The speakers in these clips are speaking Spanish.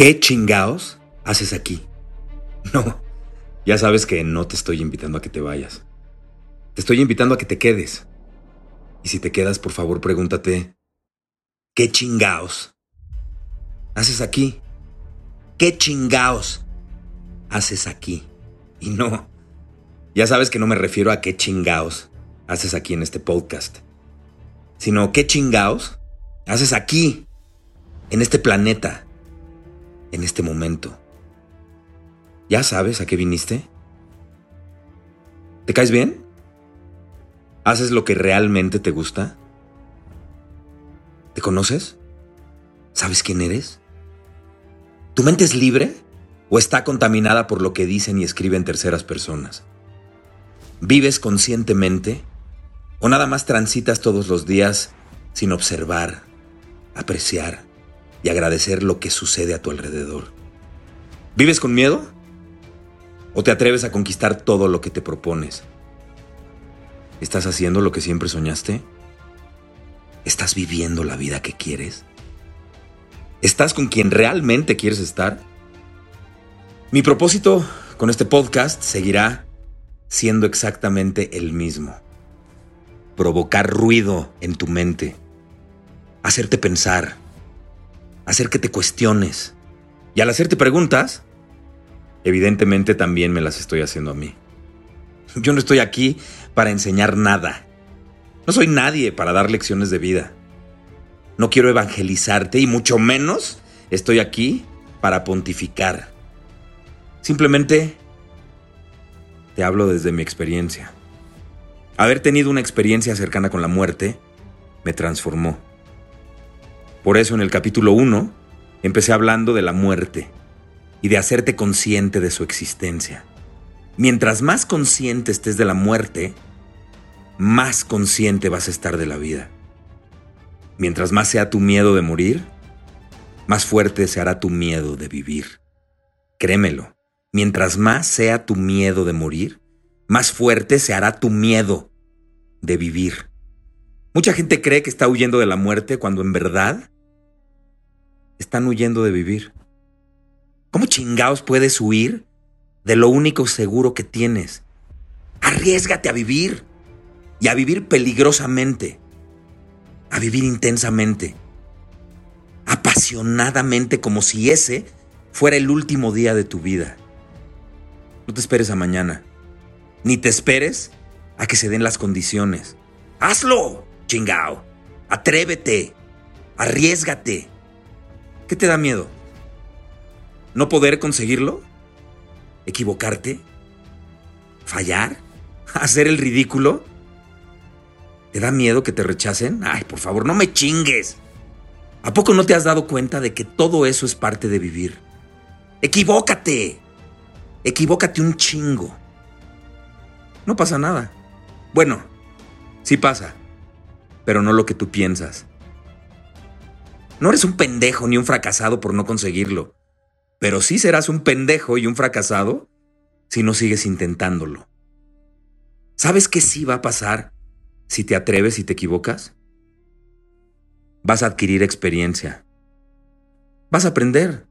¿Qué chingaos haces aquí? No, ya sabes que no te estoy invitando a que te vayas. Te estoy invitando a que te quedes. Y si te quedas, por favor, pregúntate, ¿qué chingaos haces aquí? ¿Qué chingaos haces aquí? Y no, ya sabes que no me refiero a qué chingaos haces aquí en este podcast, sino qué chingaos haces aquí, en este planeta, en este momento. ¿Ya sabes a qué viniste? ¿Te caes bien? ¿Haces lo que realmente te gusta? ¿Te conoces? ¿Sabes quién eres? ¿Tu mente es libre o está contaminada por lo que dicen y escriben terceras personas? ¿Vives conscientemente o nada más transitas todos los días sin observar, apreciar y agradecer lo que sucede a tu alrededor? ¿Vives con miedo? ¿O te atreves a conquistar todo lo que te propones? ¿Estás haciendo lo que siempre soñaste? ¿Estás viviendo la vida que quieres? ¿Estás con quien realmente quieres estar? Mi propósito con este podcast seguirá siendo exactamente el mismo. Provocar ruido en tu mente. Hacerte pensar. Hacer que te cuestiones. Y al hacerte preguntas, evidentemente también me las estoy haciendo a mí. Yo no estoy aquí para enseñar nada. No soy nadie para dar lecciones de vida. No quiero evangelizarte y mucho menos estoy aquí para pontificar. Simplemente te hablo desde mi experiencia. Haber tenido una experiencia cercana con la muerte me transformó. Por eso en el capítulo 1 empecé hablando de la muerte y de hacerte consciente de su existencia. Mientras más consciente estés de la muerte, más consciente vas a estar de la vida. Mientras más sea tu miedo de morir, más fuerte se hará tu miedo de vivir. Créemelo, mientras más sea tu miedo de morir, más fuerte se hará tu miedo de vivir. Mucha gente cree que está huyendo de la muerte cuando en verdad están huyendo de vivir. ¿Cómo chingados puedes huir de lo único seguro que tienes? Arriesgate a vivir y a vivir peligrosamente, a vivir intensamente, apasionadamente como si ese fuera el último día de tu vida. No te esperes a mañana, ni te esperes a que se den las condiciones. Hazlo, chingao. Atrévete, arriesgate. ¿Qué te da miedo? ¿No poder conseguirlo? ¿Equivocarte? ¿Fallar? ¿Hacer el ridículo? ¿Te da miedo que te rechacen? Ay, por favor, no me chingues. ¿A poco no te has dado cuenta de que todo eso es parte de vivir? Equivócate. Equivócate un chingo. No pasa nada. Bueno, sí pasa, pero no lo que tú piensas. No eres un pendejo ni un fracasado por no conseguirlo. Pero sí serás un pendejo y un fracasado si no sigues intentándolo. ¿Sabes qué sí va a pasar si te atreves y te equivocas? Vas a adquirir experiencia. Vas a aprender.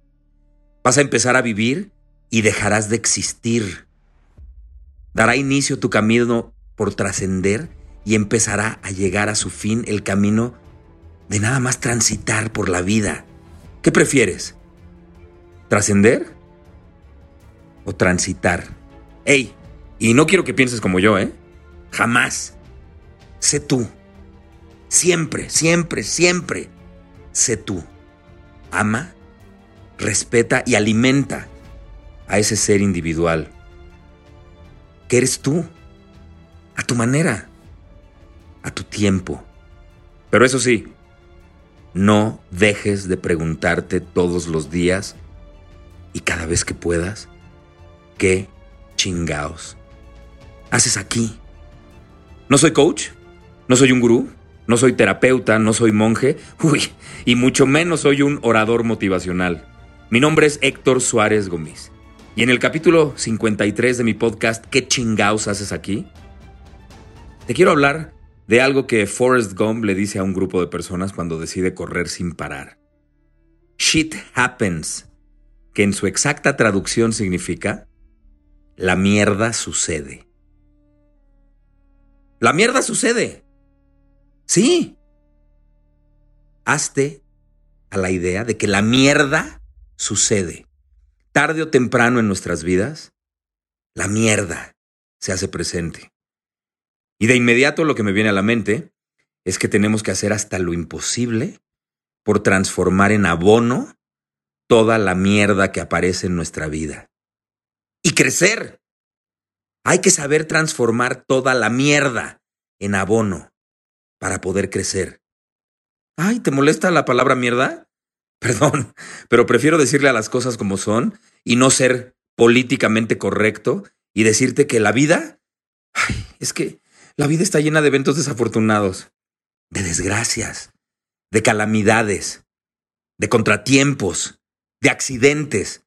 Vas a empezar a vivir y dejarás de existir. Dará inicio tu camino por trascender y empezará a llegar a su fin el camino de nada más transitar por la vida. ¿Qué prefieres? ¿Trascender? ¿O transitar? ¡Ey! Y no quiero que pienses como yo, ¿eh? Jamás. Sé tú. Siempre, siempre, siempre. Sé tú. Ama, respeta y alimenta a ese ser individual. Que eres tú. A tu manera. A tu tiempo. Pero eso sí, no dejes de preguntarte todos los días y cada vez que puedas, ¿qué chingaos haces aquí? No soy coach, no soy un gurú, no soy terapeuta, no soy monje, uy, y mucho menos soy un orador motivacional. Mi nombre es Héctor Suárez Gómez. Y en el capítulo 53 de mi podcast, ¿Qué chingaos haces aquí? Te quiero hablar de algo que Forrest Gump le dice a un grupo de personas cuando decide correr sin parar. Shit happens, que en su exacta traducción significa la mierda sucede. La mierda sucede. Sí. Hazte a la idea de que la mierda sucede. Tarde o temprano en nuestras vidas, la mierda se hace presente. Y de inmediato lo que me viene a la mente es que tenemos que hacer hasta lo imposible por transformar en abono toda la mierda que aparece en nuestra vida. Y crecer. Hay que saber transformar toda la mierda en abono para poder crecer. Ay, ¿te molesta la palabra mierda? Perdón, pero prefiero decirle a las cosas como son y no ser políticamente correcto y decirte que la vida, es que la vida está llena de eventos desafortunados, de desgracias, de calamidades, de contratiempos, de accidentes.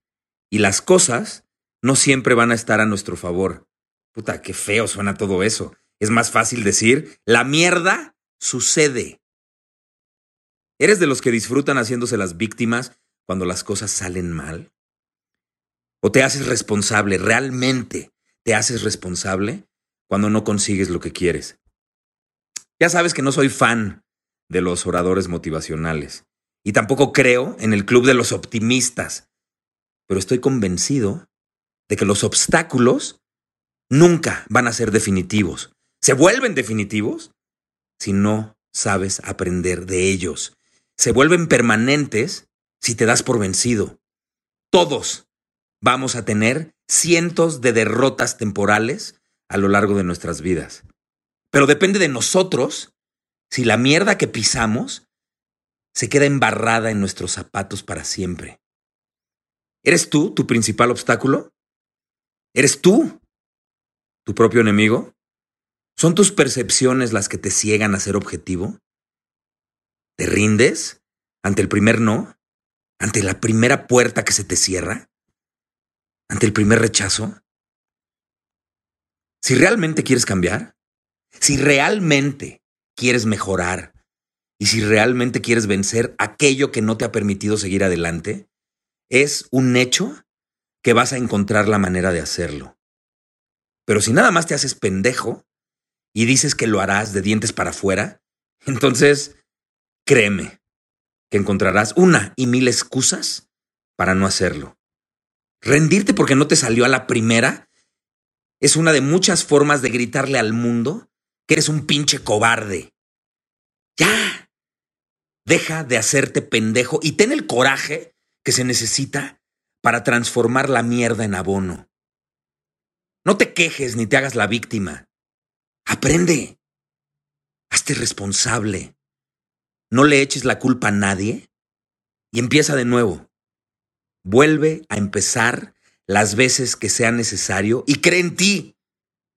Y las cosas no siempre van a estar a nuestro favor. Puta, qué feo suena todo eso. Es más fácil decir, la mierda sucede. ¿Eres de los que disfrutan haciéndose las víctimas cuando las cosas salen mal? ¿O te haces responsable, realmente te haces responsable cuando no consigues lo que quieres. Ya sabes que no soy fan de los oradores motivacionales y tampoco creo en el club de los optimistas, pero estoy convencido de que los obstáculos nunca van a ser definitivos. Se vuelven definitivos si no sabes aprender de ellos. Se vuelven permanentes si te das por vencido. Todos vamos a tener cientos de derrotas temporales a lo largo de nuestras vidas. Pero depende de nosotros si la mierda que pisamos se queda embarrada en nuestros zapatos para siempre. ¿Eres tú tu principal obstáculo? ¿Eres tú tu propio enemigo? ¿Son tus percepciones las que te ciegan a ser objetivo? ¿Te rindes ante el primer no? ¿Ante la primera puerta que se te cierra? ¿Ante el primer rechazo? Si realmente quieres cambiar, si realmente quieres mejorar y si realmente quieres vencer aquello que no te ha permitido seguir adelante, es un hecho que vas a encontrar la manera de hacerlo. Pero si nada más te haces pendejo y dices que lo harás de dientes para afuera, entonces créeme que encontrarás una y mil excusas para no hacerlo. Rendirte porque no te salió a la primera es una de muchas formas de gritarle al mundo que eres un pinche cobarde. Ya. Deja de hacerte pendejo y ten el coraje que se necesita para transformar la mierda en abono. No te quejes ni te hagas la víctima. Aprende. Hazte responsable. No le eches la culpa a nadie y empieza de nuevo. Vuelve a empezar las veces que sea necesario y cree en ti.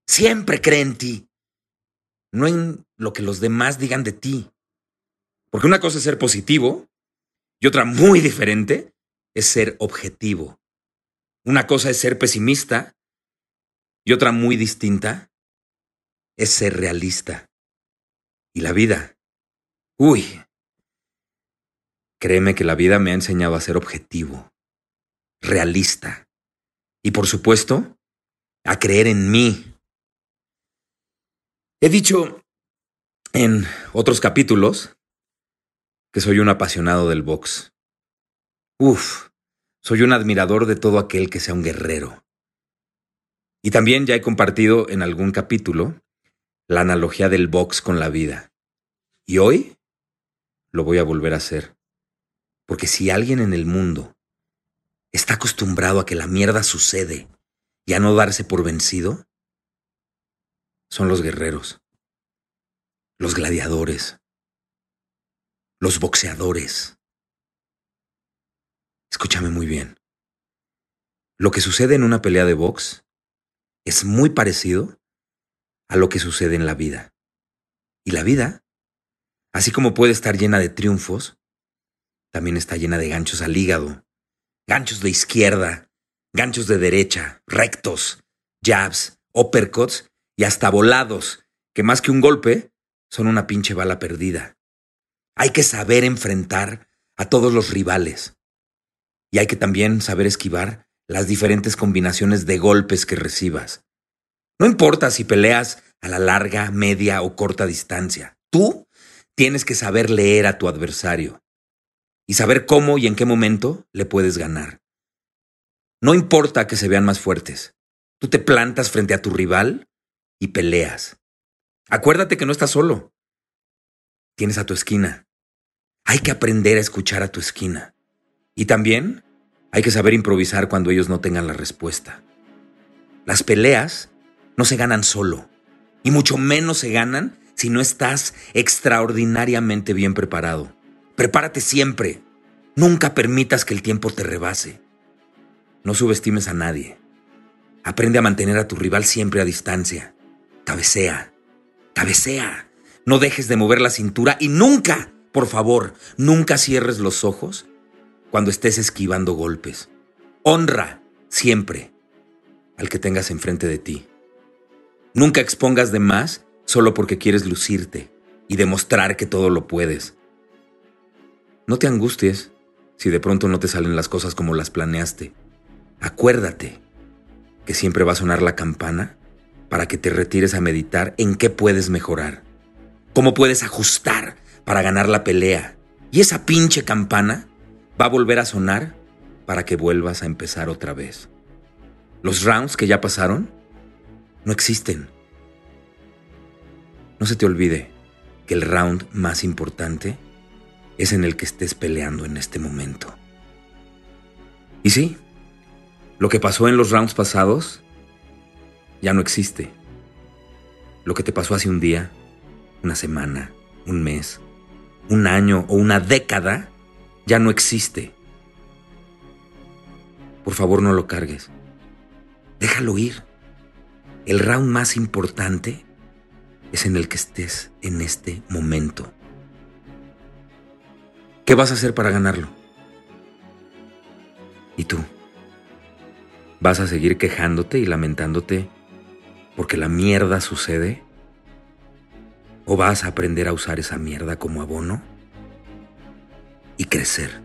Siempre cree en ti. No en lo que los demás digan de ti. Porque una cosa es ser positivo y otra muy diferente es ser objetivo. Una cosa es ser pesimista y otra muy distinta es ser realista. Y la vida. Uy. Créeme que la vida me ha enseñado a ser objetivo, realista y por supuesto, a creer en mí. He dicho en otros capítulos que soy un apasionado del box. Uf, soy un admirador de todo aquel que sea un guerrero. Y también ya he compartido en algún capítulo la analogía del box con la vida. Y hoy lo voy a volver a hacer. Porque si alguien en el mundo está acostumbrado a que la mierda sucede y a no darse por vencido, son los guerreros, los gladiadores. los boxeadores. Escúchame muy bien. Lo que sucede en una pelea de box es muy parecido a lo que sucede en la vida. Y la vida, así como puede estar llena de triunfos, también está llena de ganchos al hígado, ganchos de izquierda, ganchos de derecha, rectos, jabs, uppercuts y hasta volados, que más que un golpe, son una pinche bala perdida. Hay que saber enfrentar a todos los rivales. Y hay que también saber esquivar las diferentes combinaciones de golpes que recibas. No importa si peleas a la larga, media o corta distancia. Tú tienes que saber leer a tu adversario y saber cómo y en qué momento le puedes ganar. No importa que se vean más fuertes. Tú te plantas frente a tu rival y peleas. Acuérdate que no estás solo. Tienes a tu esquina. Hay que aprender a escuchar a tu esquina. Y también hay que saber improvisar cuando ellos no tengan la respuesta. Las peleas no se ganan solo, y mucho menos se ganan si no estás extraordinariamente bien preparado. Prepárate siempre. Nunca permitas que el tiempo te rebase. No subestimes a nadie. Aprende a mantener a tu rival siempre a distancia. Cabecea. Cabecea. No dejes de mover la cintura y nunca, por favor, nunca cierres los ojos cuando estés esquivando golpes. Honra siempre al que tengas enfrente de ti. Nunca expongas de más solo porque quieres lucirte y demostrar que todo lo puedes. No te angusties si de pronto no te salen las cosas como las planeaste. Acuérdate que siempre va a sonar la campana para que te retires a meditar en qué puedes mejorar, cómo puedes ajustar para ganar la pelea. Y esa pinche campana va a volver a sonar para que vuelvas a empezar otra vez. Los rounds que ya pasaron no existen. No se te olvide que el round más importante es en el que estés peleando en este momento. Y sí, lo que pasó en los rounds pasados ya no existe. Lo que te pasó hace un día, una semana, un mes, un año o una década ya no existe. Por favor, no lo cargues. Déjalo ir. El round más importante es en el que estés en este momento. ¿Qué vas a hacer para ganarlo? ¿Y tú? ¿Vas a seguir quejándote y lamentándote porque la mierda sucede? ¿O vas a aprender a usar esa mierda como abono? y crecer.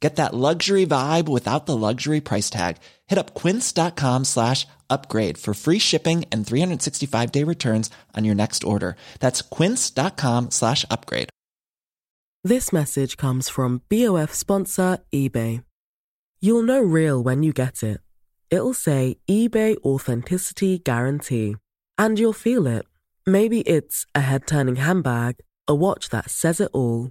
Get that luxury vibe without the luxury price tag. Hit up quince.com slash upgrade for free shipping and 365 day returns on your next order. That's quince.com slash upgrade. This message comes from BOF sponsor eBay. You'll know real when you get it. It'll say eBay Authenticity Guarantee. And you'll feel it. Maybe it's a head turning handbag, a watch that says it all,